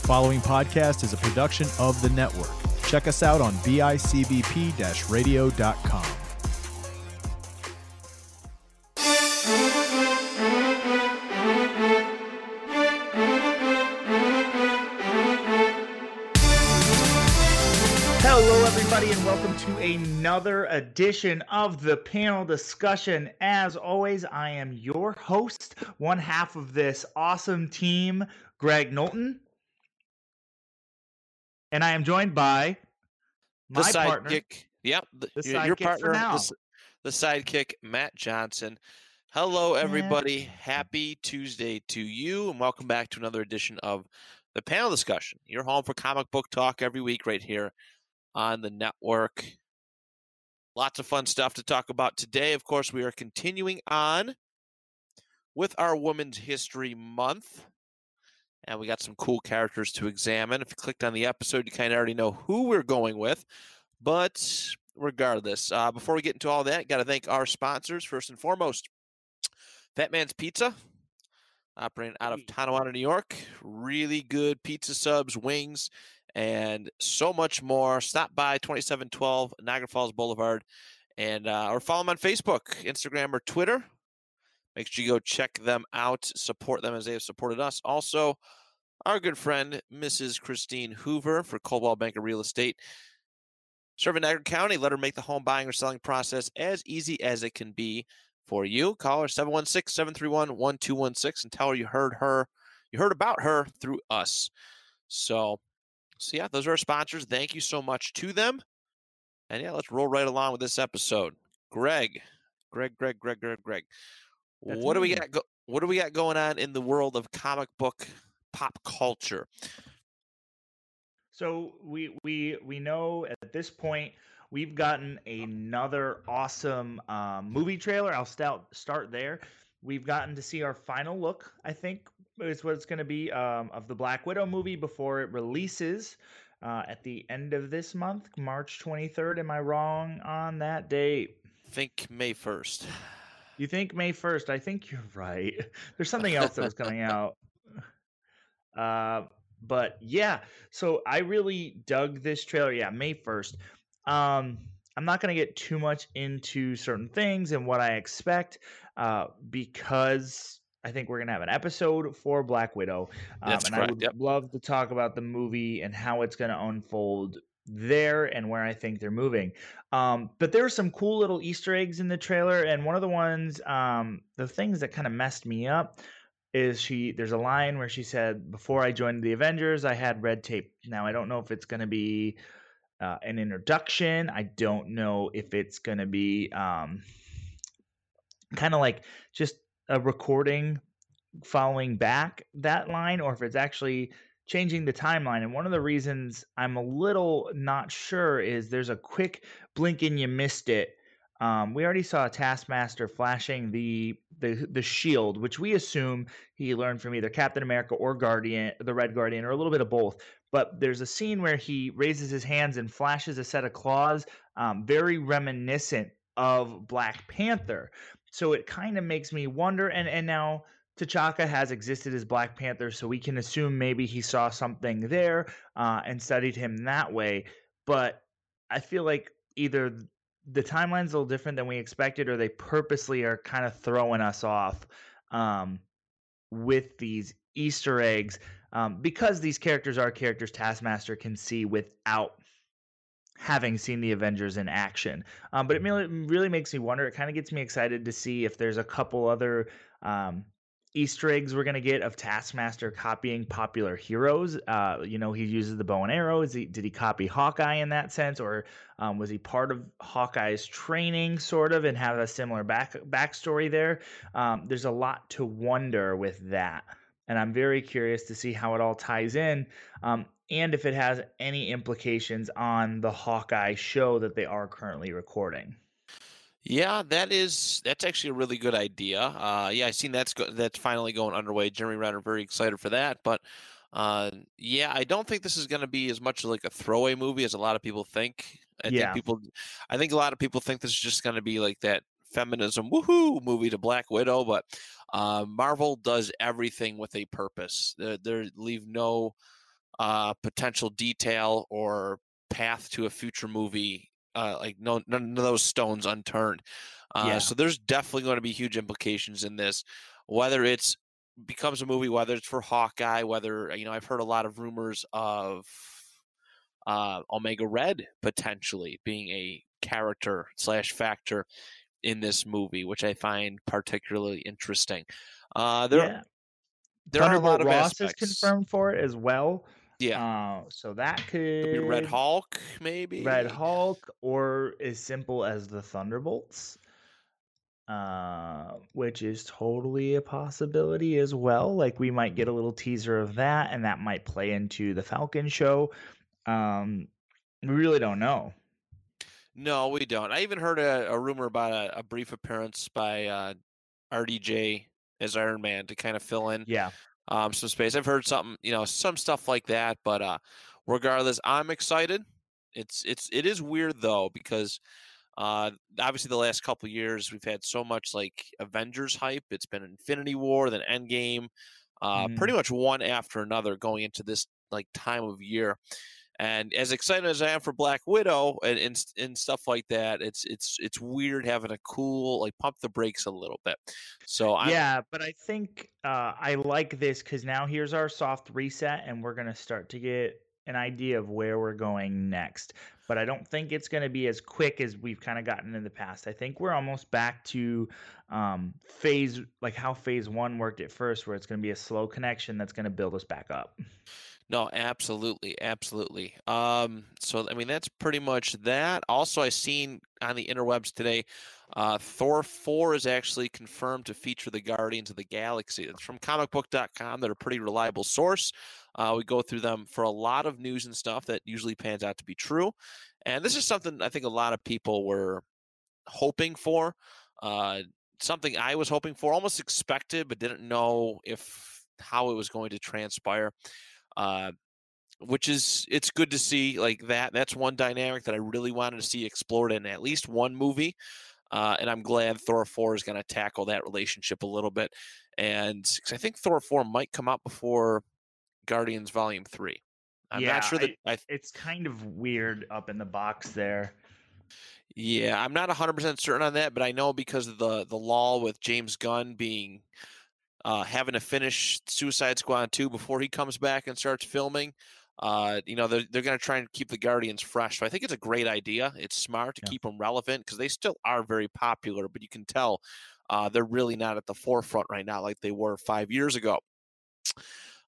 The following podcast is a production of the network. Check us out on bicbp radio.com. Hello, everybody, and welcome to another edition of the panel discussion. As always, I am your host, one half of this awesome team, Greg Knowlton. And I am joined by my the partner. sidekick. Yep, the, The your, your partner, the, the sidekick, Matt Johnson. Hello, everybody. Happy Tuesday to you, and welcome back to another edition of the panel discussion. You're home for comic book talk every week, right here on the network. Lots of fun stuff to talk about today. Of course, we are continuing on with our Women's History Month. And we got some cool characters to examine. If you clicked on the episode, you kind of already know who we're going with. But regardless, uh, before we get into all that, got to thank our sponsors first and foremost. Fat Man's Pizza, operating out of Tonawanda, New York. Really good pizza subs, wings, and so much more. Stop by 2712 Niagara Falls Boulevard, and uh, or follow them on Facebook, Instagram, or Twitter. Make sure you go check them out, support them as they have supported us. Also, our good friend Mrs. Christine Hoover for Coldwell Banker Real Estate. Serving Niagara County, let her make the home buying or selling process as easy as it can be for you. Call her 716-731-1216 and tell her you heard her, you heard about her through us. So, so yeah, those are our sponsors. Thank you so much to them. And yeah, let's roll right along with this episode. Greg, Greg, Greg, Greg, Greg, Greg. That's what do we got? Go- what do we got going on in the world of comic book pop culture? So we we we know at this point we've gotten another awesome um, movie trailer. I'll start start there. We've gotten to see our final look. I think is what it's going to be um, of the Black Widow movie before it releases uh, at the end of this month, March twenty third. Am I wrong on that date? think May 1st. You think May 1st? I think you're right. There's something else that was coming out. Uh, but yeah, so I really dug this trailer. Yeah, May 1st. Um, I'm not going to get too much into certain things and what I expect uh, because I think we're going to have an episode for Black Widow. Um, and I would yep. love to talk about the movie and how it's going to unfold there and where I think they're moving. Um, but there were some cool little Easter eggs in the trailer, and one of the ones, um, the things that kind of messed me up is she. There's a line where she said, "Before I joined the Avengers, I had red tape." Now I don't know if it's going to be uh, an introduction. I don't know if it's going to be um, kind of like just a recording following back that line, or if it's actually changing the timeline. And one of the reasons I'm a little not sure is there's a quick blink and you missed it. Um, we already saw Taskmaster flashing the, the the shield, which we assume he learned from either Captain America or Guardian, the Red Guardian, or a little bit of both. But there's a scene where he raises his hands and flashes a set of claws, um, very reminiscent of Black Panther. So it kind of makes me wonder. And and now T'Chaka has existed as Black Panther, so we can assume maybe he saw something there uh, and studied him that way. But I feel like either the timeline's a little different than we expected, or they purposely are kind of throwing us off um, with these Easter eggs um, because these characters are characters Taskmaster can see without having seen the Avengers in action. Um, but it really, makes me wonder. It kind of gets me excited to see if there's a couple other um, Easter eggs we're gonna get of Taskmaster copying popular heroes. Uh, you know, he uses the bow and arrow. Is he, did he copy Hawkeye in that sense, or um, was he part of Hawkeye's training, sort of, and have a similar back backstory there? Um, there's a lot to wonder with that, and I'm very curious to see how it all ties in, um, and if it has any implications on the Hawkeye show that they are currently recording. Yeah, that is that's actually a really good idea. Uh, yeah, I've seen that's go- that's finally going underway. Jeremy Renner very excited for that. But uh, yeah, I don't think this is going to be as much like a throwaway movie as a lot of people think. I Yeah. think people, I think a lot of people think this is just going to be like that feminism woohoo movie to Black Widow, but uh, Marvel does everything with a purpose. They they leave no uh, potential detail or path to a future movie. Uh, like no, none of those stones unturned. Uh, yeah. So there's definitely going to be huge implications in this, whether it's becomes a movie, whether it's for Hawkeye, whether you know I've heard a lot of rumors of uh, Omega Red potentially being a character slash factor in this movie, which I find particularly interesting. Uh, there, yeah. there are a lot of Ross aspects. is confirmed for it as well. Yeah. Uh, so that could Red Hulk, maybe Red Hulk, or as simple as the Thunderbolts, uh, which is totally a possibility as well. Like we might get a little teaser of that, and that might play into the Falcon show. Um, we really don't know. No, we don't. I even heard a, a rumor about a, a, brief appearance by uh, RDJ as Iron Man to kind of fill in yeah um, some space. I've heard something, you know, some stuff like that. But uh, regardless, I'm excited. It's it's it is weird though because uh, obviously the last couple years we've had so much like Avengers hype. It's been Infinity War, then Endgame, uh, mm. pretty much one after another going into this like time of year. And as excited as I am for Black Widow and, and, and stuff like that, it's it's it's weird having a cool like pump the brakes a little bit. So I'm, yeah, but I think uh, I like this because now here's our soft reset, and we're gonna start to get an idea of where we're going next. But I don't think it's going to be as quick as we've kind of gotten in the past. I think we're almost back to um, phase, like how phase one worked at first, where it's going to be a slow connection that's going to build us back up. No, absolutely, absolutely. Um, so I mean that's pretty much that. Also, I seen on the interwebs today, uh, Thor four is actually confirmed to feature the Guardians of the Galaxy. It's from ComicBook.com. They're a pretty reliable source. Uh, we go through them for a lot of news and stuff that usually pans out to be true, and this is something I think a lot of people were hoping for. Uh, something I was hoping for, almost expected, but didn't know if how it was going to transpire uh, which is it's good to see like that. That's one dynamic that I really wanted to see explored in at least one movie. Uh, and I'm glad Thor 4 is going to tackle that relationship a little bit. And I think Thor 4 might come out before Guardians Volume 3. I'm yeah, not sure that I, I, it's kind of weird up in the box there. Yeah, I'm not 100% certain on that, but I know because of the the law with James Gunn being uh, having to finish Suicide Squad 2 before he comes back and starts filming. Uh, you know, they're, they're going to try and keep the Guardians fresh. So I think it's a great idea. It's smart to yeah. keep them relevant because they still are very popular, but you can tell uh, they're really not at the forefront right now like they were five years ago.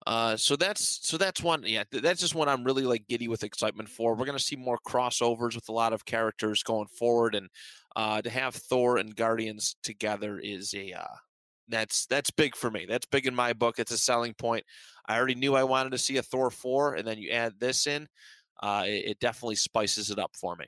Uh, so that's so that's one. Yeah, that's just one I'm really like giddy with excitement for. We're gonna see more crossovers with a lot of characters going forward, and uh, to have Thor and Guardians together is a uh, that's that's big for me. That's big in my book. It's a selling point. I already knew I wanted to see a Thor four, and then you add this in, uh, it, it definitely spices it up for me.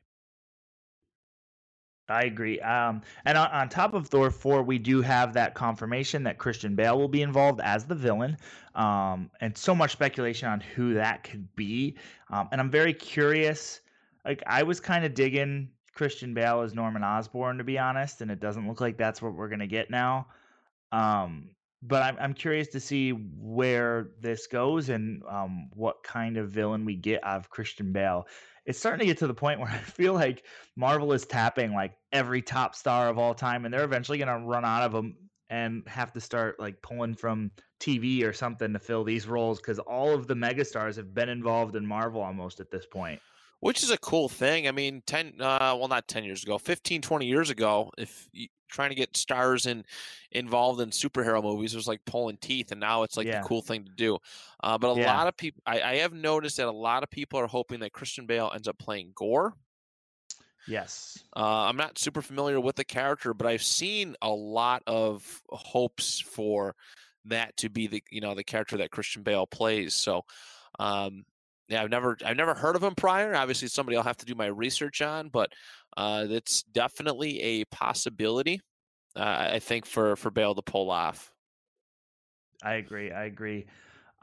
I agree. Um, and on, on, top of Thor 4, we do have that confirmation that Christian Bale will be involved as the villain. Um, and so much speculation on who that could be. Um, and I'm very curious. Like, I was kind of digging Christian Bale as Norman Osborn, to be honest. And it doesn't look like that's what we're going to get now. Um, but I'm I'm curious to see where this goes and um, what kind of villain we get out of Christian Bale. It's starting to get to the point where I feel like Marvel is tapping like every top star of all time, and they're eventually going to run out of them and have to start like pulling from TV or something to fill these roles because all of the megastars have been involved in Marvel almost at this point which is a cool thing. I mean, 10 uh, well not 10 years ago, 15 20 years ago, if you, trying to get stars in involved in superhero movies was like pulling teeth and now it's like yeah. the cool thing to do. Uh, but a yeah. lot of people I, I have noticed that a lot of people are hoping that Christian Bale ends up playing Gorr. Yes. Uh, I'm not super familiar with the character, but I've seen a lot of hopes for that to be the you know the character that Christian Bale plays. So um, yeah, I've never I've never heard of him prior. Obviously, somebody I'll have to do my research on, but uh, it's definitely a possibility. Uh, I think for for Bale to pull off. I agree. I agree.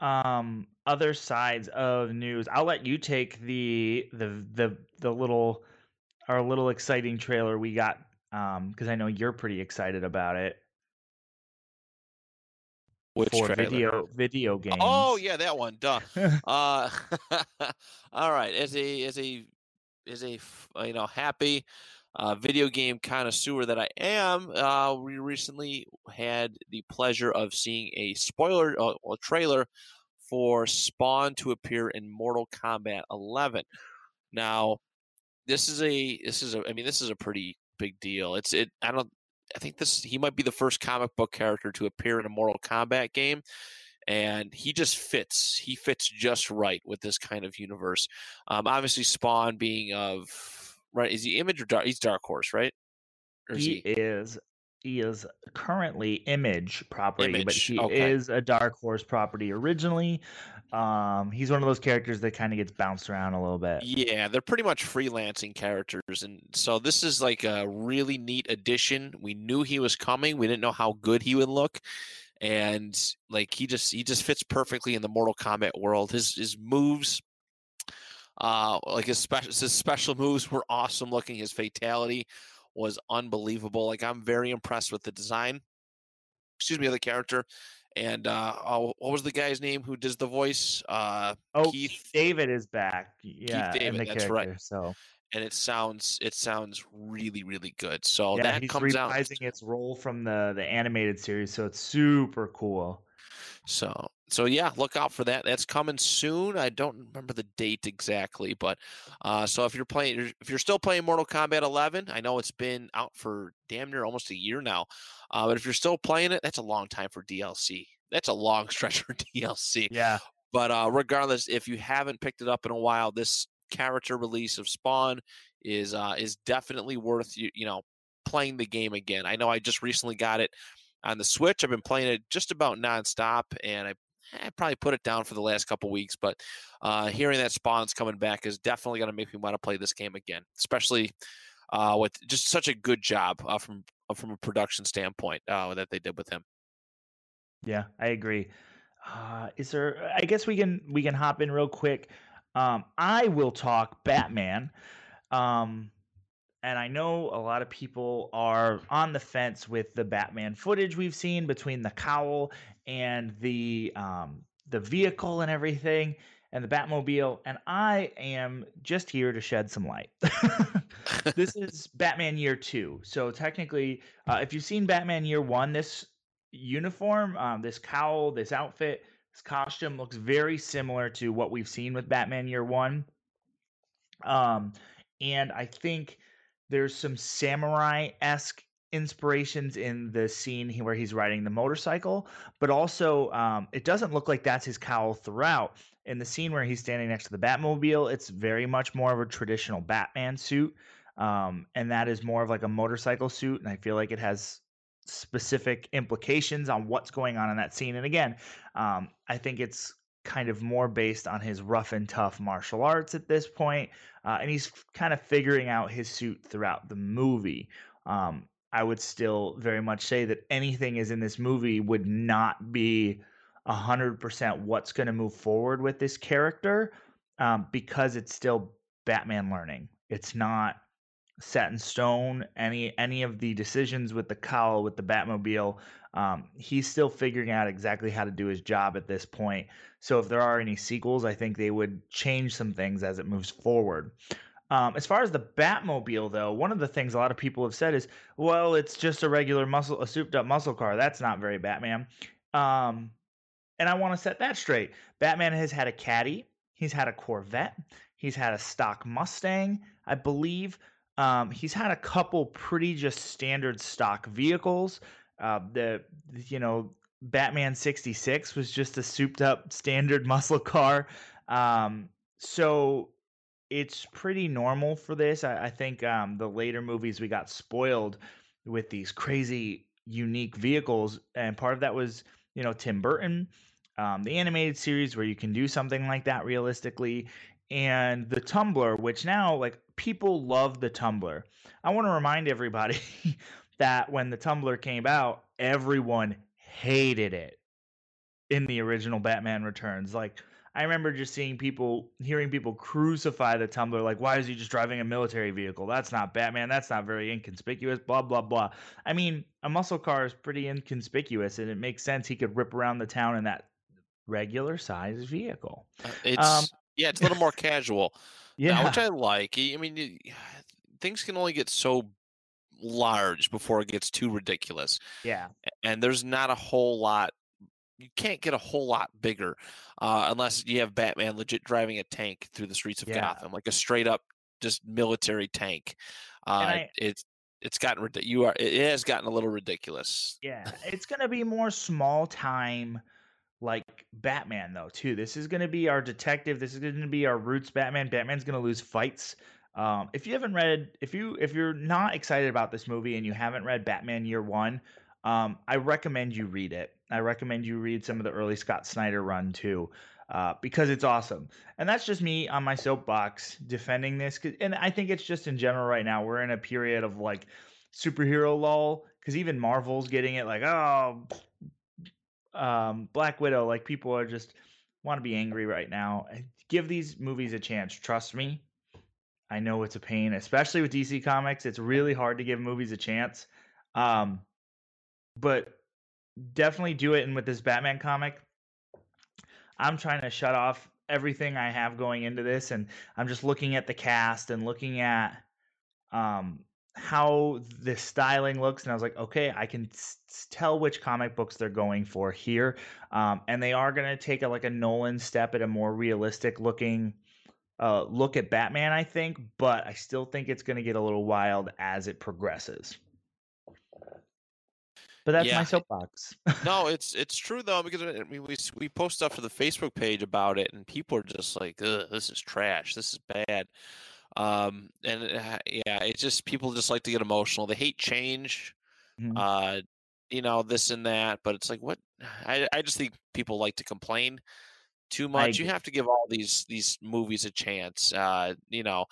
Um, other sides of news. I'll let you take the the the the little our little exciting trailer we got um because I know you're pretty excited about it. Which for trailer? video video games. Oh yeah, that one. Duh. uh, all right. As a as a as a f- uh, you know happy uh, video game connoisseur that I am, uh, we recently had the pleasure of seeing a spoiler uh, a trailer for Spawn to appear in Mortal Kombat 11. Now, this is a this is a I mean this is a pretty big deal. It's it I don't I think this he might be the first comic book character to appear in a Mortal Kombat game and he just fits. He fits just right with this kind of universe. Um, obviously, Spawn being of right is he Image or Dark? He's Dark Horse, right? Or is he is he is currently Image property, but Image, he okay. is a Dark Horse property originally. Um, he's one of those characters that kind of gets bounced around a little bit. Yeah, they're pretty much freelancing characters, and so this is like a really neat addition. We knew he was coming. We didn't know how good he would look, and like he just he just fits perfectly in the Mortal Kombat world. His his moves, uh, like his special his special moves were awesome looking. His fatality was unbelievable. Like I'm very impressed with the design. Excuse me, of the character. And uh, oh, what was the guy's name who does the voice? Uh, Oh, Keith- Keith David is back. Yeah, in David, the that's right. So and it sounds it sounds really really good. So yeah, that he's comes out. reprising its role from the the animated series, so it's super cool. So so yeah, look out for that. That's coming soon. I don't remember the date exactly, but uh, so if you're playing, if you're still playing Mortal Kombat 11, I know it's been out for damn near almost a year now. Uh, but if you're still playing it, that's a long time for DLC. That's a long stretch for DLC. Yeah, But uh, regardless, if you haven't picked it up in a while, this character release of Spawn is uh, is definitely worth you you know playing the game again. I know I just recently got it on the Switch. I've been playing it just about nonstop, and I, I probably put it down for the last couple weeks. But uh, hearing that Spawn's coming back is definitely going to make me want to play this game again, especially uh, with just such a good job uh, from from a production standpoint uh, that they did with him. yeah, I agree. Uh, is there? I guess we can we can hop in real quick. Um, I will talk Batman. Um, and I know a lot of people are on the fence with the Batman footage we've seen between the cowl and the um, the vehicle and everything and the Batmobile, and I am just here to shed some light. this is Batman Year Two, so technically, uh, if you've seen Batman Year One, this uniform, um, this cowl, this outfit, this costume looks very similar to what we've seen with Batman Year One. Um, and I think there's some samurai esque inspirations in the scene where he's riding the motorcycle, but also um, it doesn't look like that's his cowl throughout. In the scene where he's standing next to the Batmobile, it's very much more of a traditional Batman suit, um, and that is more of like a motorcycle suit. And I feel like it has specific implications on what's going on in that scene. And again, um, I think it's kind of more based on his rough and tough martial arts at this point, uh, and he's kind of figuring out his suit throughout the movie. Um, I would still very much say that anything is in this movie would not be a hundred percent what's going to move forward with this character um, because it's still Batman learning. It's not set in stone. Any any of the decisions with the cowl with the Batmobile, um, he's still figuring out exactly how to do his job at this point. So if there are any sequels, I think they would change some things as it moves forward. Um, as far as the Batmobile, though, one of the things a lot of people have said is, well, it's just a regular muscle, a souped up muscle car. That's not very Batman. Um, and I want to set that straight. Batman has had a caddy, he's had a Corvette, he's had a stock Mustang, I believe. Um, he's had a couple pretty just standard stock vehicles. Uh, the you know Batman 66 was just a souped up standard muscle car. Um, so it's pretty normal for this. I, I think um, the later movies we got spoiled with these crazy unique vehicles, and part of that was you know Tim Burton, um, the animated series where you can do something like that realistically, and the Tumbler, which now like people love the Tumbler. I want to remind everybody that when the Tumbler came out, everyone hated it in the original Batman Returns. Like I remember just seeing people, hearing people crucify the Tumbler, like, why is he just driving a military vehicle? That's not Batman. That's not very inconspicuous, blah, blah, blah. I mean, a muscle car is pretty inconspicuous, and it makes sense he could rip around the town in that regular size vehicle. Uh, it's, um, yeah, it's a little more casual. Yeah. Now, which I like. I mean, things can only get so large before it gets too ridiculous. Yeah. And there's not a whole lot you can't get a whole lot bigger uh, unless you have Batman legit driving a tank through the streets of yeah. Gotham, like a straight up just military tank. Uh, I, it's it's gotten you are it has gotten a little ridiculous. Yeah, it's gonna be more small time like Batman though too. This is gonna be our detective. This is gonna be our roots Batman. Batman's gonna lose fights. Um, if you haven't read, if you if you're not excited about this movie and you haven't read Batman Year One, um, I recommend you read it. I recommend you read some of the early Scott Snyder run too, uh, because it's awesome. And that's just me on my soapbox defending this. And I think it's just in general right now we're in a period of like superhero lull because even Marvel's getting it like oh, um, Black Widow. Like people are just want to be angry right now. Give these movies a chance. Trust me. I know it's a pain, especially with DC Comics. It's really hard to give movies a chance. Um, but definitely do it. And with this Batman comic, I'm trying to shut off everything I have going into this, and I'm just looking at the cast and looking at um, how the styling looks, and I was like, okay, I can tell which comic books they're going for here, um, and they are going to take a like a Nolan step at a more realistic looking. Uh, look at Batman, I think, but I still think it's going to get a little wild as it progresses. But that's yeah. my soapbox. no, it's it's true though because I mean, we we post stuff to the Facebook page about it, and people are just like, "This is trash. This is bad." Um, and uh, yeah, it's just people just like to get emotional. They hate change. Mm-hmm. Uh, you know this and that, but it's like what I I just think people like to complain too much. You have to give all these these movies a chance. Uh, you know,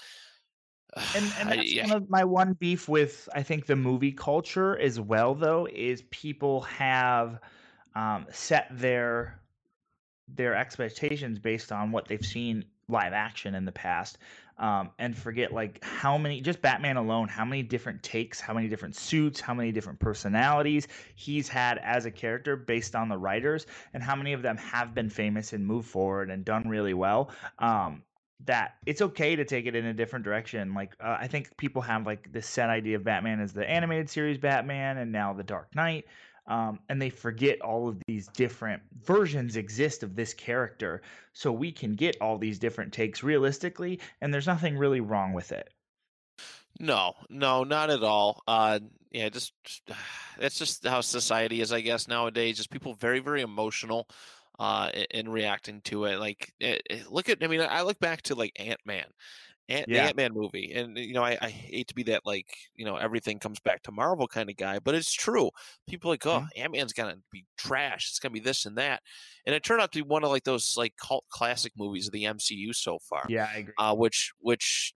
and, and that's yeah. one of my one beef with I think the movie culture as well though is people have um, set their their expectations based on what they've seen live action in the past um, and forget like how many just batman alone how many different takes how many different suits how many different personalities he's had as a character based on the writers and how many of them have been famous and moved forward and done really well um, that it's okay to take it in a different direction. Like uh, I think people have like this set idea of Batman as the animated series Batman, and now the Dark Knight, um, and they forget all of these different versions exist of this character, so we can get all these different takes realistically, and there's nothing really wrong with it. No, no, not at all. Uh, yeah, just it's just how society is, I guess nowadays. Just people very, very emotional uh, in reacting to it. Like, it, eh, it, eh, look at, I mean, I look back to like Ant Man, Ant, yeah. the Ant Man movie, and you know, I, I, hate to be that like, you know, everything comes back to Marvel kind of guy, but it's true. People like, oh, mm-hmm. Ant Man's gonna be trash. It's gonna be this and that, and it turned out to be one of like those like cult classic movies of the MCU so far. Yeah, I agree. Uh, which which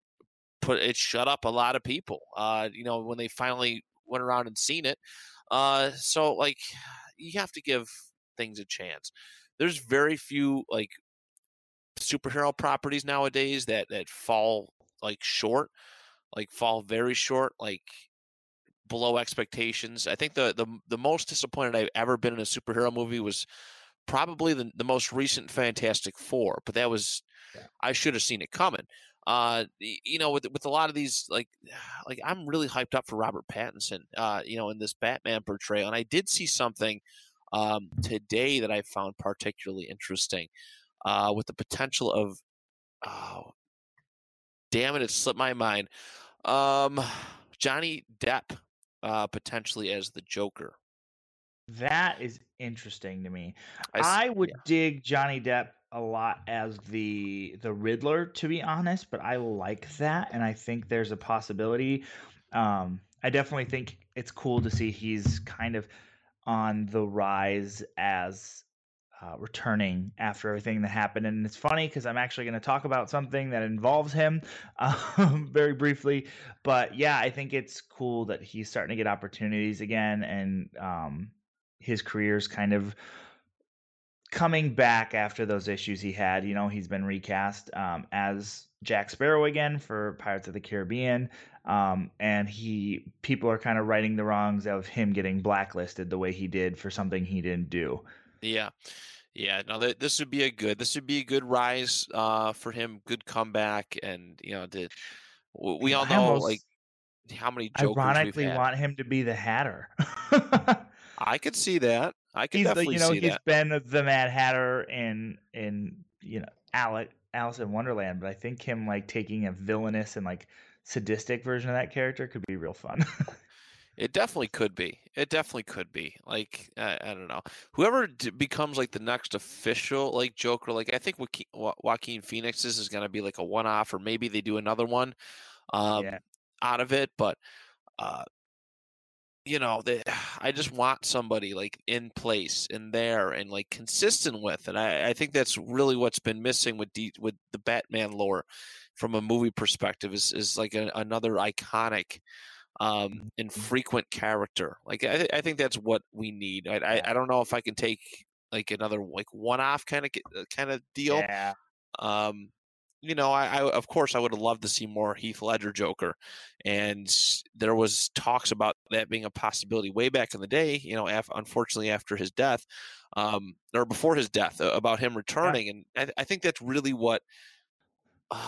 put it shut up a lot of people. Uh, you know, when they finally went around and seen it. Uh, so like, you have to give things a chance there's very few like superhero properties nowadays that that fall like short, like fall very short, like below expectations. I think the the the most disappointed I've ever been in a superhero movie was probably the the most recent Fantastic Four, but that was yeah. I should have seen it coming. Uh, you know, with with a lot of these, like, like I'm really hyped up for Robert Pattinson. Uh, you know, in this Batman portrayal, and I did see something um, today that I found particularly interesting uh, with the potential of, oh, damn it, it slipped my mind. Um, Johnny Depp uh, potentially as the Joker. That is interesting to me. I, I would yeah. dig Johnny Depp a lot as the the Riddler, to be honest, but I like that, and I think there's a possibility. Um, I definitely think it's cool to see he's kind of on the rise as uh, returning after everything that happened. And it's funny because I'm actually going to talk about something that involves him um, very briefly. But yeah, I think it's cool that he's starting to get opportunities again and um, his career's kind of coming back after those issues he had. You know, he's been recast um, as Jack Sparrow again for Pirates of the Caribbean. Um, and he people are kind of righting the wrongs of him getting blacklisted the way he did for something he didn't do. Yeah. Yeah, no, th- this would be a good. This would be a good rise uh, for him. Good comeback, and you know, the, we all know almost, like how many jokers ironically we've had. want him to be the Hatter. I could see that. I could he's definitely the, you know see he's that. been the Mad Hatter in in you know Alec Alice in Wonderland, but I think him like taking a villainous and like sadistic version of that character could be real fun. It definitely could be. It definitely could be. Like I, I don't know, whoever d- becomes like the next official like Joker. Like I think Joaquin, Joaquin Phoenix's is going to be like a one-off, or maybe they do another one um, Yeah. out of it. But uh, you know, they, I just want somebody like in place and there and like consistent with. And I, I think that's really what's been missing with D, with the Batman lore from a movie perspective is is like a, another iconic um and frequent character like i, th- I think that's what we need I, I i don't know if i can take like another like one-off kind of kind of deal Yeah. um you know I, I of course i would have loved to see more heath ledger joker and there was talks about that being a possibility way back in the day you know af- unfortunately after his death um or before his death uh, about him returning and I, I think that's really what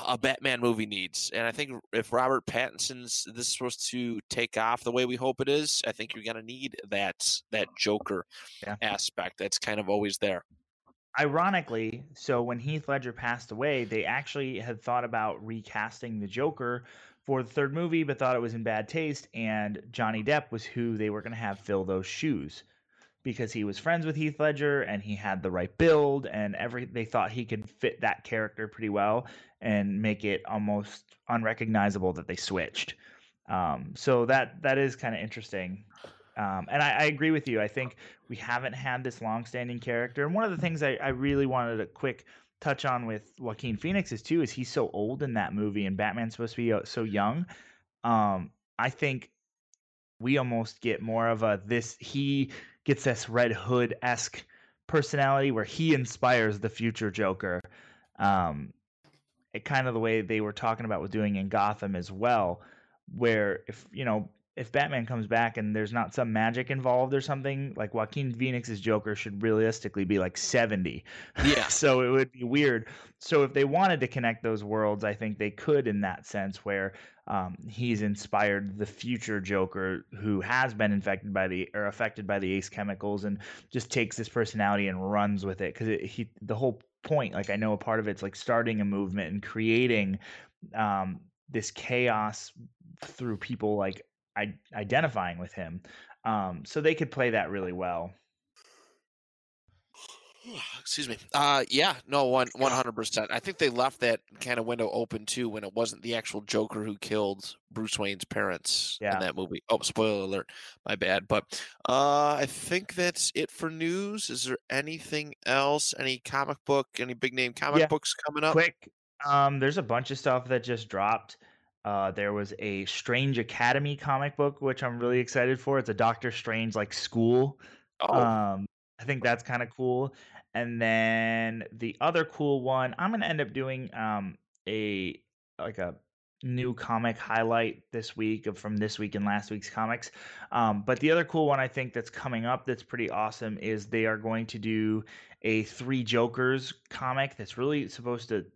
a Batman movie needs. And I think if Robert Pattinson's this is supposed to take off the way we hope it is, I think you're gonna need that that Joker Yeah. aspect that's kind of always there. Ironically, so when Heath Ledger passed away, they actually had thought about recasting the Joker for the third movie, but thought it was in bad taste. And Johnny Depp was who they were going to have fill those shoes because he was friends with Heath Ledger and he had the right build and every they thought he could fit that character pretty well and make it almost unrecognizable that they switched. Um, so that that is kind of interesting. Um, and I, I agree with you. I think we haven't had this long-standing character. And one of the things I, I really wanted a quick touch on with Joaquin Phoenix is too is he's so old in that movie, and Batman's supposed to be uh, so young. Um, I think we almost get more of a this he gets this Red Hood esque personality where he inspires the future Joker. Um, it kind of the way they were talking about with doing in Gotham as well, where if you know if Batman comes back and there's not some magic involved or something, like Joaquin Phoenix's Joker should realistically be like 70. Yeah. so it would be weird. So if they wanted to connect those worlds, I think they could in that sense where um, he's inspired the future Joker who has been infected by the or affected by the ace chemicals and just takes this personality and runs with it because he the whole point like I know a part of it's like starting a movement and creating um, this chaos through people like I- identifying with him. Um, so they could play that really well. Excuse me. Uh, yeah, no, one one hundred percent. I think they left that kind of window open too when it wasn't the actual Joker who killed Bruce Wayne's parents Yeah. in that movie. Oh, spoiler alert, my bad. But uh, I think that's it for news. Is there anything else? Any comic book? Any big name comic Yeah. books coming up? Quick, um, there's a bunch of stuff that just dropped. Uh, there was a Strange Academy comic book, which I'm really excited for. It's a Doctor Strange like school. Oh, Um, I think that's kind of cool. And then the other cool one, I'm gonna end up doing um a like a new comic highlight this week of from this week and last week's comics. Um, but the other cool one I think that's coming up that's pretty awesome is they are going to do a Three Jokers comic that's really supposed to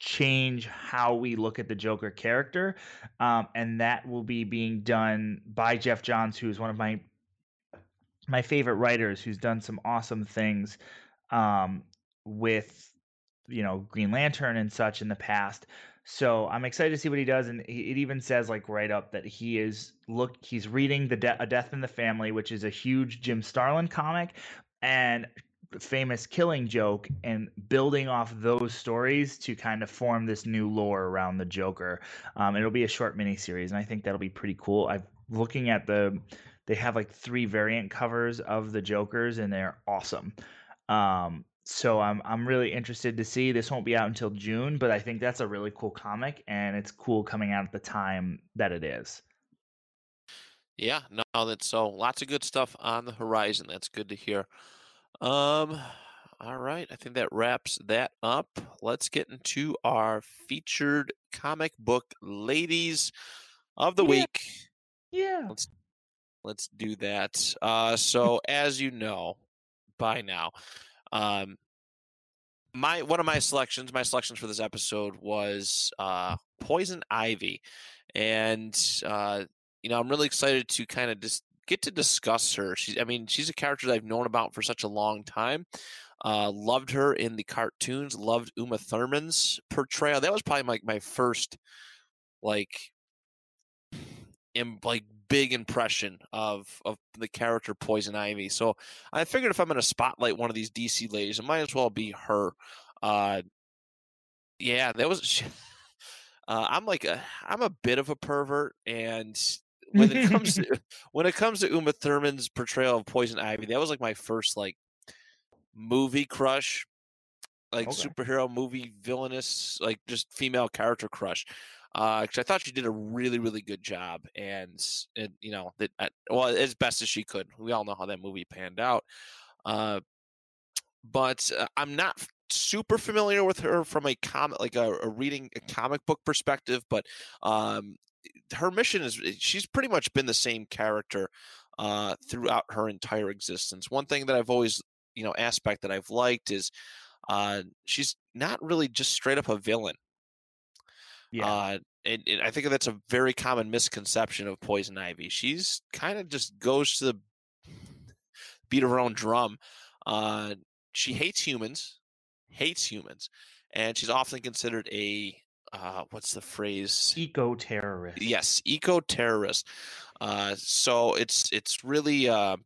change how we look at the Joker character. Um, and that will be being done by Geoff Johns, who is one of my my favorite writers who's done some awesome things um, with you know Green Lantern and such in the past. So I'm excited to see what he does, and he, it even says like right up that he is look he's reading the De- A Death in the Family, which is a huge Jim Starlin comic, and famous Killing Joke, and building off those stories to kind of form this new lore around the Joker. Um, it'll be a short miniseries, and I think that'll be pretty cool. I'm looking at the they have like three variant covers of the Jokers, and they're awesome. Um, so I'm I'm really interested to see. This won't be out until June, but I think that's a really cool comic, and it's cool coming out at the time that it is. yeah. No, that's so lots of good stuff on the horizon. That's good to hear. Um, All right. I think that wraps that up. Let's get into our featured comic book ladies of the Yeah. week. Yeah. Let's let's do that. Uh, so as you know by now, um, my one of my selections, my selections for this episode was uh, Poison Ivy, and uh, you know I'm really excited to kind of just get to discuss her. She's, I mean, she's a character that I've known about for such a long time. Uh, loved her in the cartoons. Loved Uma Thurman's portrayal. That was probably like my first, like, Im- like big impression of of the character Poison Ivy. So I figured if I'm going to spotlight one of these DC ladies, it might as well be her. Uh, yeah, that was. Uh, I'm like a I'm a bit of a pervert, and when it comes to when it comes to Uma Thurman's portrayal of Poison Ivy, that was like my first like movie crush, like Okay. superhero movie villainous, like just female character crush. Uh, 'cause I thought she did a really, really good job, and you know that uh, well as best as she could. We all know how that movie panned out. Uh, but uh, I'm not super familiar with her from a comic, like a, a reading a comic book perspective. But um, her mission is she's pretty much been the same character uh, throughout her entire existence. One thing that I've always, you know, aspect that I've liked is uh, she's not really just straight up a villain. Yeah. Uh, and, and I think that's a very common misconception of Poison Ivy. She's kind of just goes to the beat of her own drum. Uh, she hates humans, hates humans, and she's often considered a uh, what's the phrase? Eco terrorist. Yes, eco terrorist. Uh, so it's it's really uh,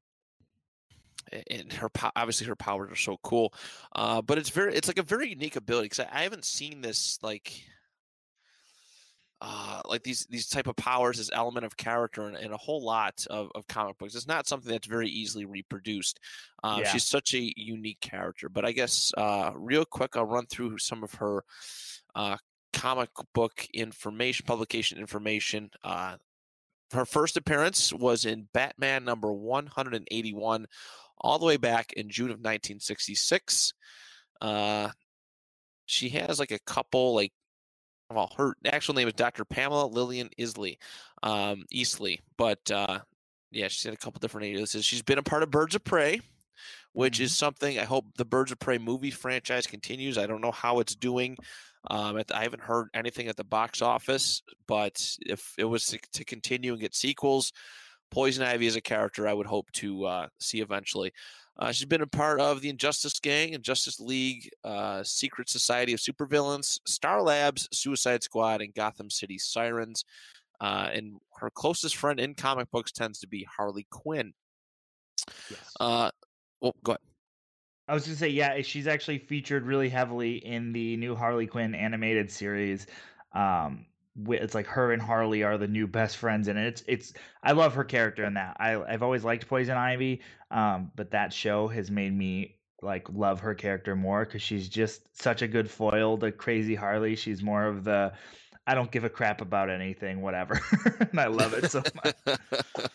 and her po- obviously her powers are so cool, uh, but it's very it's like a very unique ability because I, I haven't seen this like uh, like these these type of powers as element of character and, in a whole lot of, of comic books. It's not something that's very easily reproduced. Uh, Yeah. She's such a unique character. But I guess uh, real quick, I'll run through some of her uh, comic book information, publication information. Uh, her first appearance was in Batman number 181, all the way back in June of 1966. Uh, she has like a couple like well, her actual name is Dr. Pamela Lillian Isley, um, Eastley, but uh, yeah, she's had a couple different aliases. She's been a part of Birds of Prey, which is something I hope the Birds of Prey movie franchise continues. I don't know how it's doing. Um, at the- I haven't heard anything at the box office, but if it was to, to continue and get sequels, Poison Ivy is a character I would hope to uh, see eventually. Uh, she's been a part of the Injustice Gang, Injustice League, uh, Secret Society of Supervillains, Star Labs, Suicide Squad, and Gotham City Sirens. Uh, and her closest friend in comic books tends to be Harley Quinn. Yes. Uh, well, go ahead. I was gonna say, yeah, she's actually featured really heavily in the new Harley Quinn animated series. Um, it's like her and Harley are the new best friends, and it's it's. I love her character in that. I I've always liked Poison Ivy, um, but that show has made me like love her character more because she's just such a good foil to crazy Harley. She's more of the I don't give a crap about anything, whatever, and I love it so much.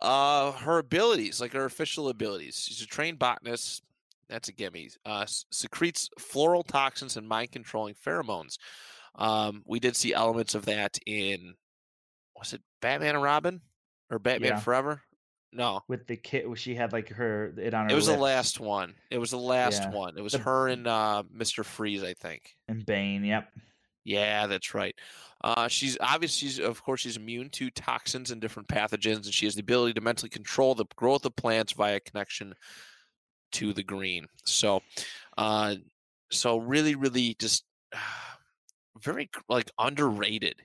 uh, her abilities, like her official abilities, she's a trained botanist. That's a gimme. Uh, secretes floral toxins and mind controlling pheromones. Um, we did see elements of that in was it Batman and Robin or Batman Yeah. Forever? No, With the kit, she had like her it on her. it was the last one. It was the last Yeah. one. It was The- her and uh, Mister Freeze, I think. and Bane. Yep. Yeah, that's right. Uh, she's obviously, she's, of course, she's immune to toxins and different pathogens, and she has the ability to mentally control the growth of plants via connection to the green. So, uh, so really, really, just very like underrated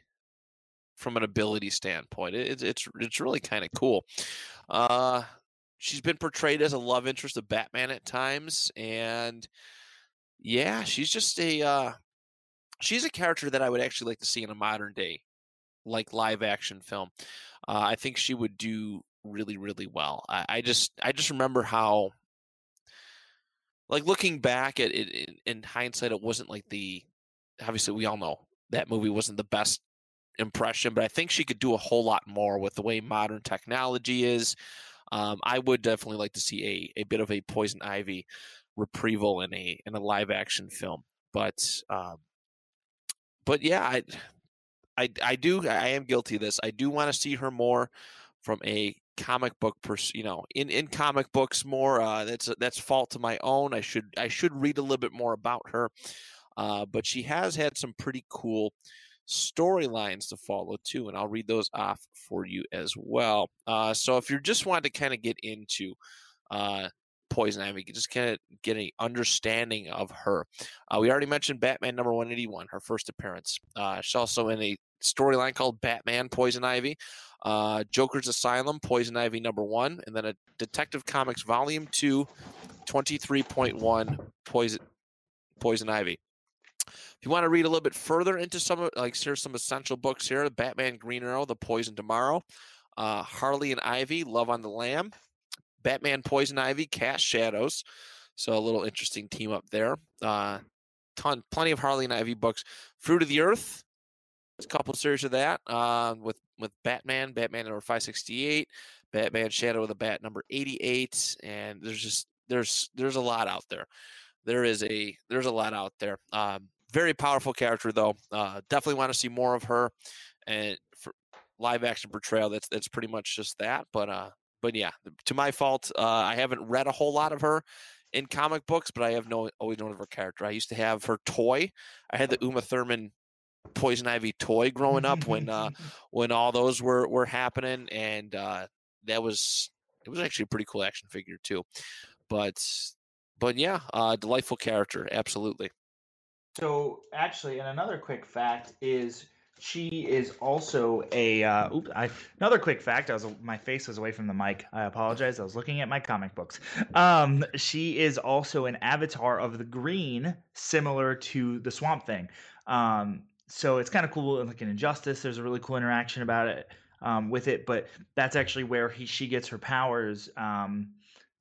from an ability standpoint. It, it's it's really kind of cool. Uh, she's been portrayed as a love interest of Batman at times, and yeah, she's just a uh, she's a character that I would actually like to see in a modern day, like live action film. Uh, I think she would do really, really well. I, I just, I just remember how, like looking back at it in, in hindsight, it wasn't like the. Obviously, we all know that movie wasn't the best impression, but I think she could do a whole lot more with the way modern technology is. Um, I would definitely like to see a, a bit of a poison ivy reprieval in a in a live action film. But um, but yeah, I, I I do I am guilty of this. I do want to see her more from a comic book pers- you know in in comic books more uh that's that's fault to my own i should i should read a little bit more about her uh but she has had some pretty cool storylines to follow too and i'll read those off for you as well uh so if you're just wanting to kind of get into uh poison ivy just kind of get an understanding of her uh, we already mentioned batman number 181 her first appearance uh she's also in a storyline called batman poison ivy uh, Joker's Asylum, Poison Ivy number one, and then a Detective Comics Volume 2, 23.1, Poison, Poison Ivy. If you want to read a little bit further into some like, here's some essential books here Batman Green Arrow, The Poison Tomorrow, uh, Harley and Ivy, Love on the Lam, Batman Poison Ivy, Cast Shadows. So a little interesting team up there. Uh, ton, plenty of Harley and Ivy books. Fruit of the Earth, a couple series of that uh, with with Batman, Batman number five sixty eight, Batman Shadow of the Bat number eighty eight, and there's just there's there's a lot out there. There is a there's a lot out there. Um, very powerful character though. Uh, definitely want to see more of her, and for live action portrayal. That's that's pretty much just that. But uh, but yeah, to my fault, uh, I haven't read a whole lot of her in comic books, but I have no always known of her character. I used to have her toy. I had the Uma Thurman poison ivy toy growing up when uh when all those were were happening and uh that was it was actually a pretty cool action figure too but but yeah uh delightful character absolutely so actually and another quick fact is she is also a uh, oops, I, another quick fact. I was my face was away from the mic. I apologize. I was looking at my comic books. Um, she is also an avatar of the green, similar to the Swamp Thing. Um, so it's kind of cool. Like an Injustice, there's a really cool interaction about it um, with it. But that's actually where he she gets her powers. Um,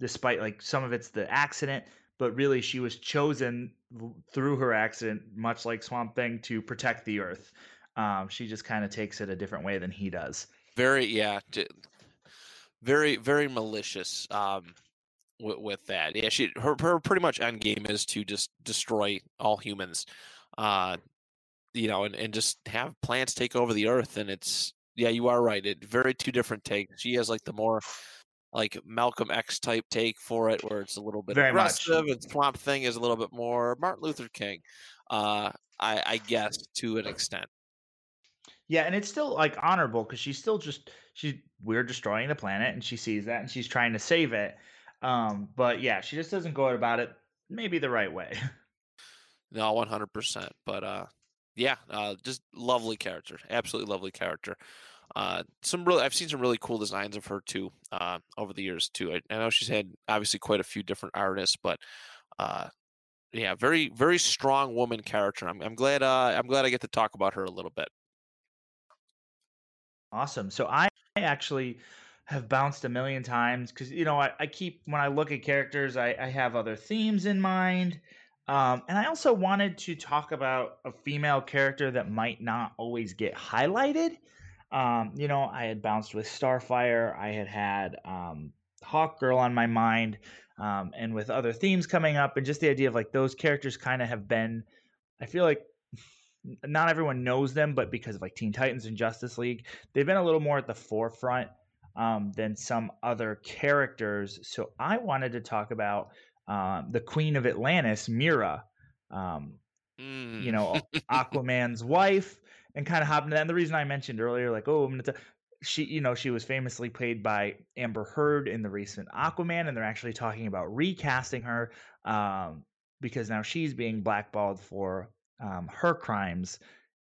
despite like some of it's the accident, but really she was chosen through her accident, much like Swamp Thing, to protect the Earth. Um, she just kind of takes it a different way than he does. Very yeah, very very malicious. Um, with, with that, yeah, she her her pretty much end game is to just destroy all humans. Uh, you know, and, and just have plants take over the earth. And it's, yeah, you are right. It very two different takes. She has like the more like Malcolm X type take for it, where it's a little bit very aggressive, much. and Swamp Thing is a little bit more Martin Luther King, uh, I, I guess to an extent. Yeah, and it's still like honorable because she's still just she we're destroying the planet, and she sees that, and she's trying to save it. Um, but yeah, she just doesn't go about it maybe the right way. No, one hundred percent. But uh, yeah, uh, just lovely character, absolutely lovely character. Uh, some really, I've seen some really cool designs of her too uh, over the years too. I, I, know she's had obviously quite a few different artists, but uh, yeah, very very strong woman character. I'm, I'm glad uh, I'm glad I get to talk about her a little bit. Awesome. So I actually have bounced a million times because you know I, I, keep when I look at characters, I, I have other themes in mind. Um, and I also wanted to talk about a female character that might not always get highlighted. Um, you know, I had bounced with Starfire, I had had um, Hawk Girl on my mind, um, and with other themes coming up, and just the idea of like those characters kind of have been, I feel like not everyone knows them, but because of like Teen Titans and Justice League, they've been a little more at the forefront um, than some other characters. So I wanted to talk about um, the Queen of Atlantis, Mera, um, mm. you know, Aquaman's wife, and kind of hop into that. And the reason I mentioned earlier, like, oh, I'm gonna. she, you know, she was famously played by Amber Heard in the recent Aquaman, and they're actually talking about recasting her um, because now she's being blackballed for um, her crimes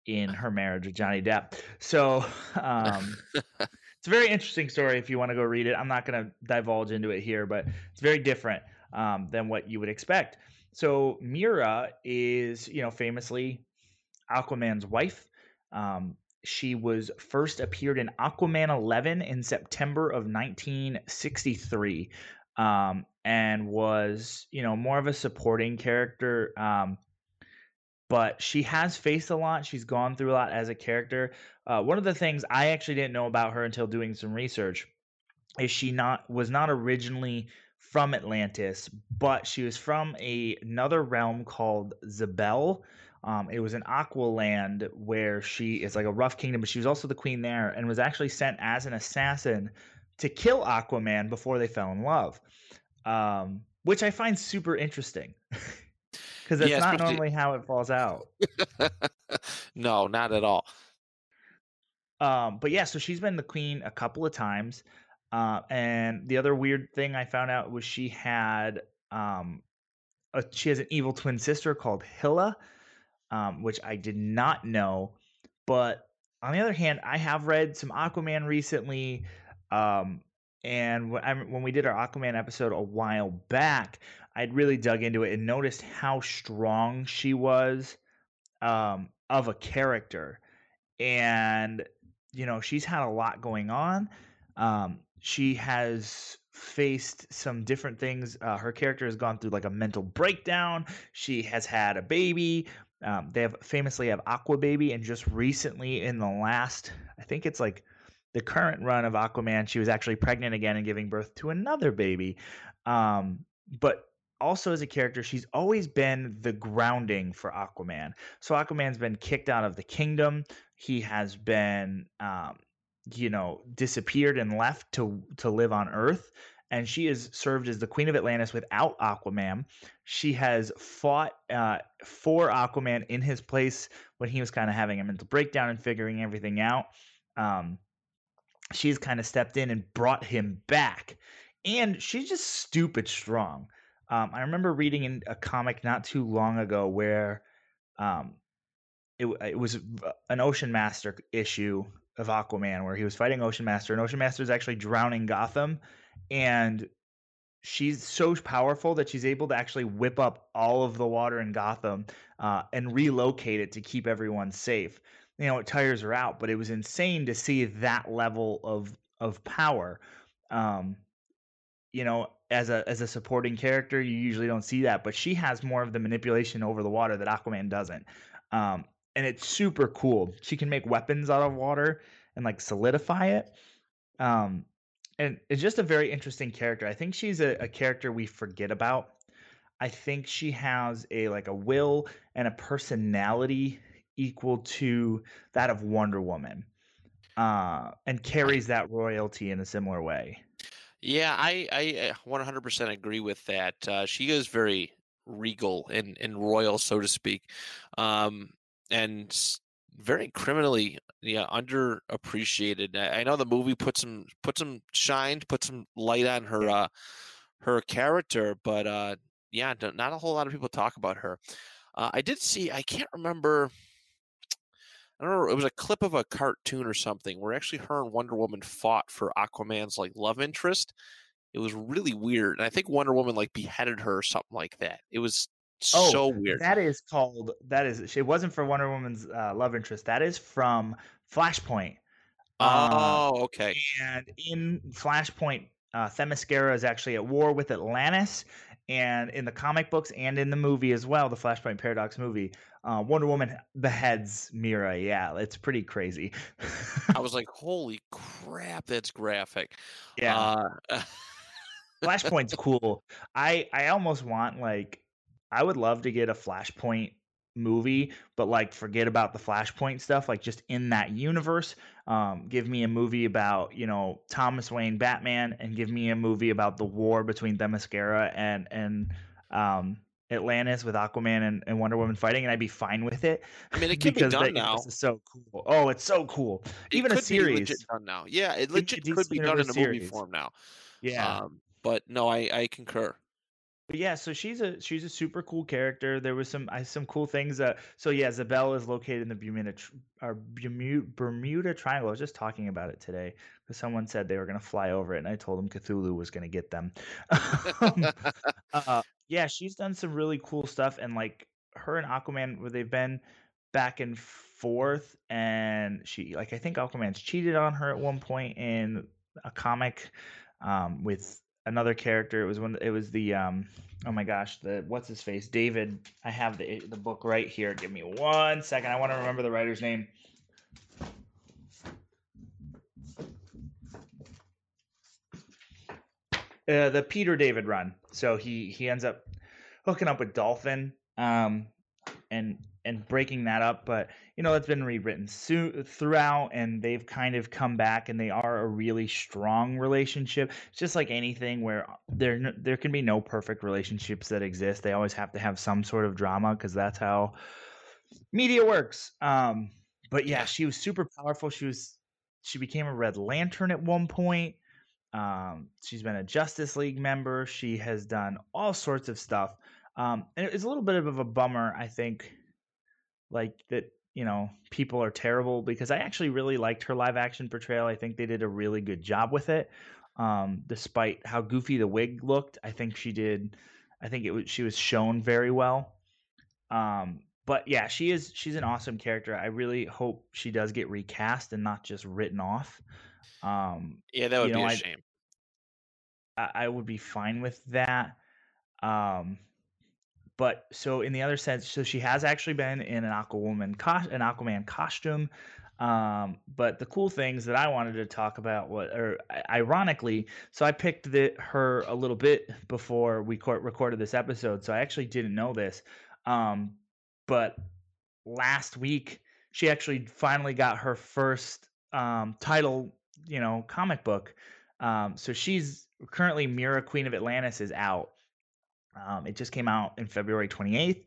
in her marriage with Johnny Depp. So um, it's a very interesting story if you want to go read it. I'm not going to divulge into it here, but it's very different um, than what you would expect. So Mera is, you know, famously Aquaman's wife. Um, she was first appeared in Aquaman 11 in September of 1963, um, and was, you know, more of a supporting character. Um, but she has faced a lot. She's gone through a lot as a character. Uh, one of the things I actually didn't know about her until doing some research is she not was not originally from Atlantis, but she was from a, another realm called Xebel. Um, it was an Aqua land where she is like a rough kingdom, but she was also the queen there and was actually sent as an assassin to kill Aquaman before they fell in love, um, which I find super interesting because that's Yeah, not normally how it falls out. no, not at all. Um, but yeah, so she's been the queen a couple of times. Uh, and the other weird thing I found out was she had um, a, she has an evil twin sister called Hila, um, which I did not know. But on the other hand, I have read some Aquaman recently. Um, and when, we did our Aquaman episode a while back, I'd really dug into it and noticed how strong she was um, of a character. And, you know, she's had a lot going on. Um, she has faced some different things. Uh, her character has gone through like a mental breakdown. She has had a baby. Um, they have famously have Aqua Baby, and just recently in the last, I think it's like the current run of Aquaman, she was actually pregnant again and giving birth to another baby. Um, but also as a character, she's always been the grounding for Aquaman. So Aquaman's been kicked out of the kingdom. He has been, um, you know, disappeared and left to to live on Earth. And she has served as the queen of Atlantis without Aquaman. She has fought uh, for Aquaman in his place when he was kind of having a mental breakdown and figuring everything out. Um, she's kind of stepped in and brought him back. And she's just stupid strong. Um, I remember reading in a comic not too long ago where um, it, it was an Ocean Master issue of Aquaman where he was fighting Ocean Master, and Ocean Master is actually drowning Gotham, and she's so powerful that she's able to actually whip up all of the water in Gotham uh, and relocate it to keep everyone safe. You know, it tires her out, but it was insane to see that level of of power. Um, you know, as a as a supporting character, you usually don't see that, but she has more of the manipulation over the water that Aquaman doesn't. Um, and it's super cool. She can make weapons out of water and like solidify it. Um, and it's just a very interesting character. I think she's a, a character we forget about. I think she has a like a will and a personality equal to that of Wonder Woman, uh, and carries that royalty in a similar way. Yeah, I I uh, 100% agree with that. Uh, she is very regal and and royal, so to speak, um, and very criminally yeah underappreciated. I, I know the movie put some put some shine, put some light on her uh, her character, but uh, yeah, not a whole lot of people talk about her. Uh, I did see. I can't remember. I don't know. It was a clip of a cartoon or something where actually her and Wonder Woman fought for Aquaman's like love interest. It was really weird, and I think Wonder Woman like beheaded her or something like that. It was Oh, so weird. That is called. That is. It wasn't for Wonder Woman's uh, love interest. That is from Flashpoint. Uh, oh, okay. and in Flashpoint, uh, Themyscira is actually at war with Atlantis. And in the comic books and in the movie as well, the Flashpoint Paradox movie, uh, Wonder Woman beheads Mera. Yeah, it's pretty crazy. I was like, holy crap, that's graphic. yeah, Uh, Flashpoint's cool. I I almost want like I would love to get a Flashpoint movie, but like forget about the Flashpoint stuff. Like just in that universe, um, give me a movie about you know Thomas Wayne Batman, and give me a movie about the war between Themyscira and and um, Atlantis with Aquaman and, and Wonder Woman fighting, and I'd be fine with it. I mean, it could be done that now. universe is so cool. Oh, it's so cool. It Even a could be series. done now. Yeah, it Give me a legit could be done in a Universe movie form now. Yeah. Um, but no, I I concur. But yeah, so she's a she's a super cool character. There was some I some cool things. Uh, so yeah, Xebel is located in the Bermuda tr- or Bermuda, Bermuda Triangle. I was just talking about it today because someone said they were gonna fly over it, and I told them Cthulhu was gonna get them. Um, uh, yeah, she's done some really cool stuff, and like her and Aquaman, where they've been back and forth, and she like I think Aquaman's cheated on her at one point in a comic um, with another character. It was when it was the um, oh my gosh, the what's his face, David. I have the the book right here. Give me one second. I want to remember the writer's name. uh, the Peter David run. So he he ends up hooking up with Dolphin, um, and and breaking that up. But you know, it's been rewritten so- throughout, and they've kind of come back, and they are a really strong relationship. It's just like anything where there there can be no perfect relationships that exist. They always have to have some sort of drama because that's how media works. Um, but yeah, she was super powerful. She was she became a Red Lantern at one point. Um, she's been a Justice League member. She has done all sorts of stuff. Um, and it's a little bit of a bummer, I think, like that, you know, people are terrible because I actually really liked her live action portrayal. I think they did a really good job with it. Um, despite how goofy the wig looked, I think she did. I think it was she was shown very well. Um, but yeah, she is she's an awesome character. I really hope she does get recast and not just written off. Um, yeah, that would be know, a I- shame. I, I would be fine with that. Um, but so in the other sense, so she has actually been in an Aquawoman, cos- an Aquaman costume. Um, but the cool things that I wanted to talk about, what, or ironically, so I picked the, her a little bit before we co- recorded this episode, so I actually didn't know this. Um, but last week she actually finally got her first um, title, you know, comic book. Um, so she's currently Mera Queen of Atlantis is out. Um, it just came out in February 28th.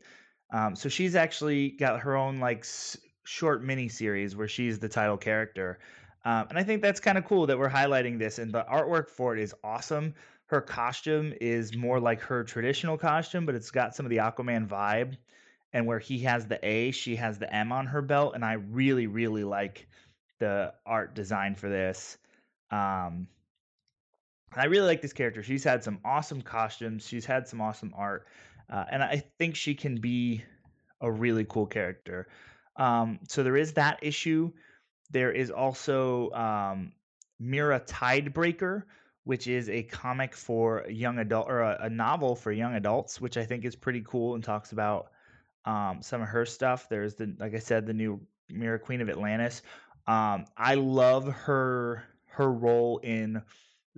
Um, so she's actually got her own like s- short mini series where she's the title character. Um, and I think that's kind of cool that we're highlighting this. And the artwork for it is awesome. Her costume is more like her traditional costume, but it's got some of the Aquaman vibe. And where he has the A, she has the M on her belt. And I really, really like the art design for this. Um, I really like this character. She's had some awesome costumes. She's had some awesome art, uh, and I think she can be a really cool character. Um, so there is that issue. There is also um, Mera Tidebreaker, which is a comic for young adult or a, a novel for young adults, which I think is pretty cool and talks about um, some of her stuff. There's the like I said, the new Mera Queen of Atlantis. Um, I love her her role in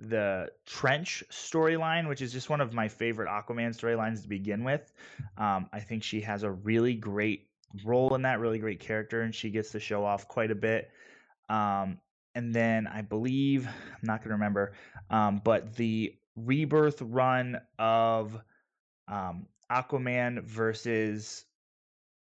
the Trench storyline, which is just one of my favorite Aquaman storylines to begin with. Um, I think she has a really great role in that, really great character, and she gets to show off quite a bit. Um, and then I believe I'm not going to remember, um, but the rebirth run of um, Aquaman versus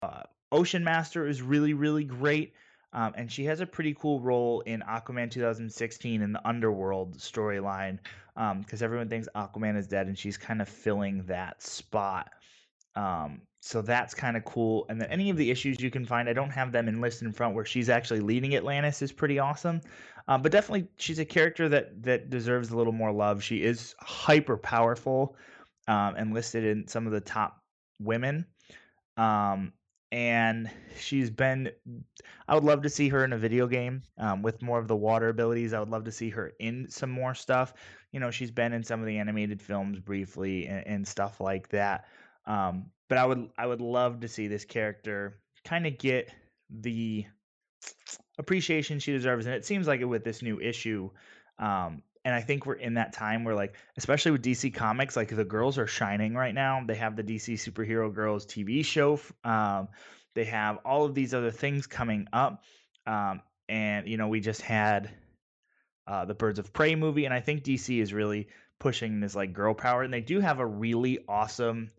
uh, Ocean Master is really really great. Um, and she has a pretty cool role in Aquaman 2016 in the Underworld storyline because um, everyone thinks Aquaman is dead, and she's kind of filling that spot. Um, so that's kind of cool. And then any of the issues you can find, I don't have them enlisted in front where she's actually leading Atlantis is pretty awesome. Um, but definitely, she's a character that that deserves a little more love. She is hyper powerful um, and listed in some of the top women. Um, and she's been i would love to see her in a video game um, with more of the water abilities. I would love to see her in some more stuff. You know she's been in some of the animated films briefly and, and stuff like that. Um, but i would i would love to see this character kind of get the appreciation she deserves and it seems like it with this new issue um, and I think we're in that time where like especially with DC Comics like the girls are shining right now. They have the DC Superhero Girls TV show. Um, they have all of these other things coming up. Um, and you know, we just had uh, the Birds of Prey movie and I think DC is really pushing this like girl power and they do have a really awesome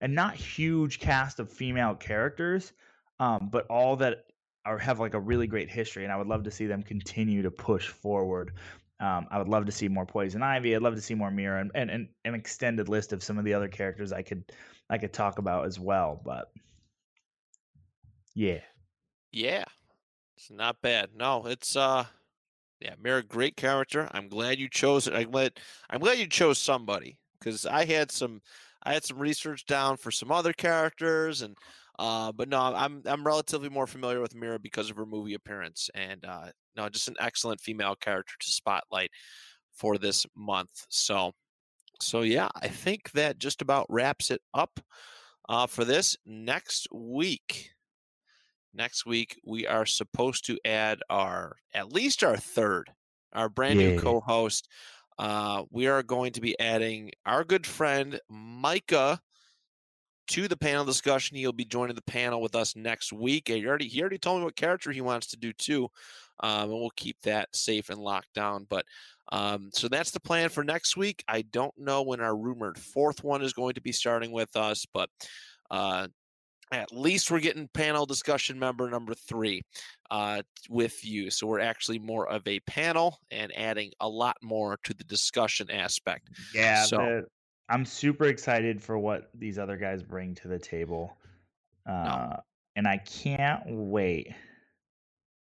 and not huge cast of female characters. Um, but all that are have like a really great history and I would love to see them continue to push forward. Um, I would love to see more Poison Ivy. I'd love to see more Mera and, and, and an extended list of some of the other characters I could I could talk about as well. But yeah, Yeah, it's not bad. No, it's uh, yeah, Mera, great character. I'm glad you chose it. I'm glad I'm glad you chose somebody because I had some I had some research down for some other characters and uh, but no, I'm I'm relatively more familiar with Mera because of her movie appearance and uh, no, just an excellent female character to spotlight for this month. So, so yeah, I think that just about wraps it up uh, for this next week. Next week we are supposed to add our at least our third, our brand Yeah. new co-host. uh, we are going to be adding our good friend Micah to the panel discussion. He'll be joining the panel with us next week. He already he already told me what character he wants to do too, um, and we'll keep that safe and locked down. But um, so that's the plan for next week. I don't know when our rumored fourth one is going to be starting with us, but uh, at least we're getting panel discussion member number three uh, with you. So we're actually more of a panel and adding a lot more to the discussion aspect. Yeah, So- the- I'm super excited for what these other guys bring to the table, uh, and I can't wait.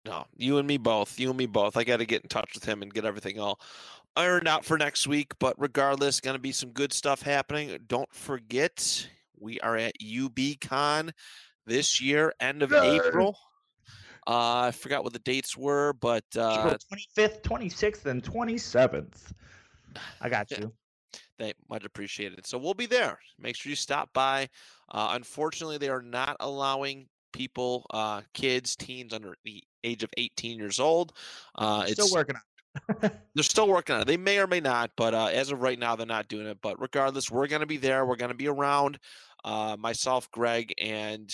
No, you and me both. You and me both. I got to get in touch with him and get everything all ironed out for next week. But regardless, going to be some good stuff happening. Don't forget, we are at UBCon this year, end of Yay! April. Uh, I forgot what the dates were, but uh, April 25th, 26th, and 27th. I got you. They much appreciated. So we'll be there. Make sure you stop by. Uh, unfortunately, they are not allowing people, uh, kids, teens under the age of 18 years old. Uh, Still working on. they're still working on it. They may or may not, but uh, as of right now, they're not doing it. But regardless, we're going to be there. We're going to be around. Uh, myself, Greg, and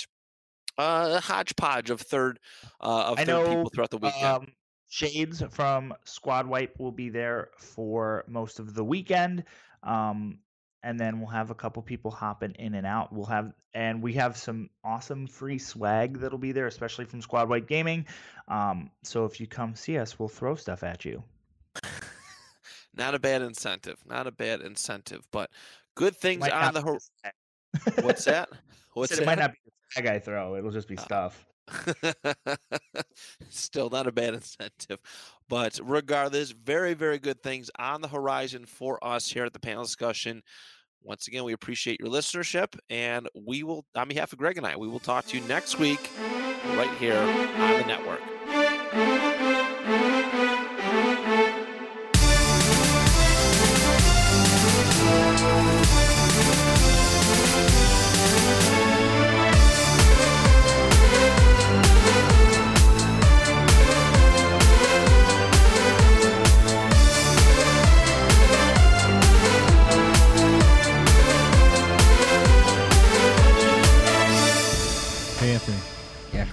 uh, a hodgepodge of third uh, of I third know, people throughout the weekend. Um, Shades from Squad Wipe will be there for most of the weekend. Um, and then we'll have a couple people hopping in and out. We'll have and we have some awesome free swag that'll be there, especially from Squad White Gaming. Um, so if you come see us, we'll throw stuff at you. not a bad incentive. Not a bad incentive, but good things Might on the horizon. What's that? What's that? it might not be the swag I throw. It'll just be Uh, stuff. Still not a bad incentive. But regardless, very, very good things on the horizon for us here at the panel discussion. Once again, we appreciate your listenership, and we will, on behalf of Greg and I, we will talk to you next week right here on the network.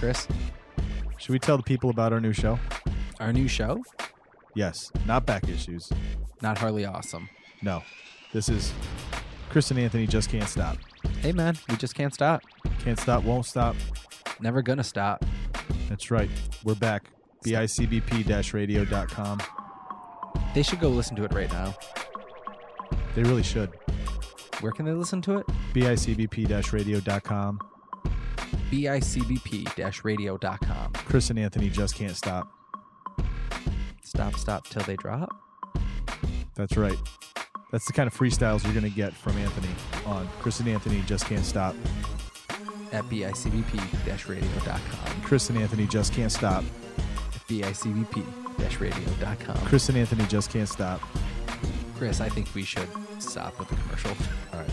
Chris. should we tell the people about our new show? Our new show, Yes, not back issues. not hardly awesome. No, this is Chris and Anthony just can't stop. Hey man, we just can't stop. Can't stop, won't stop. Never gonna stop. That's right. We're back. bicbp-radio.com. They should go listen to it right now. They really should. Where can they listen to it? bicbp-radio.com. bicbp-radio.com. Chris and Anthony just can't stop. Stop, stop till they drop. That's right. That's the kind of freestyles you're going to get from Anthony on Chris and Anthony just can't stop. At bicbp-radio.com. Chris and Anthony just can't stop. At bicbp-radio.com. Chris and Anthony just can't stop. Chris, I think we should stop with the commercial. All right.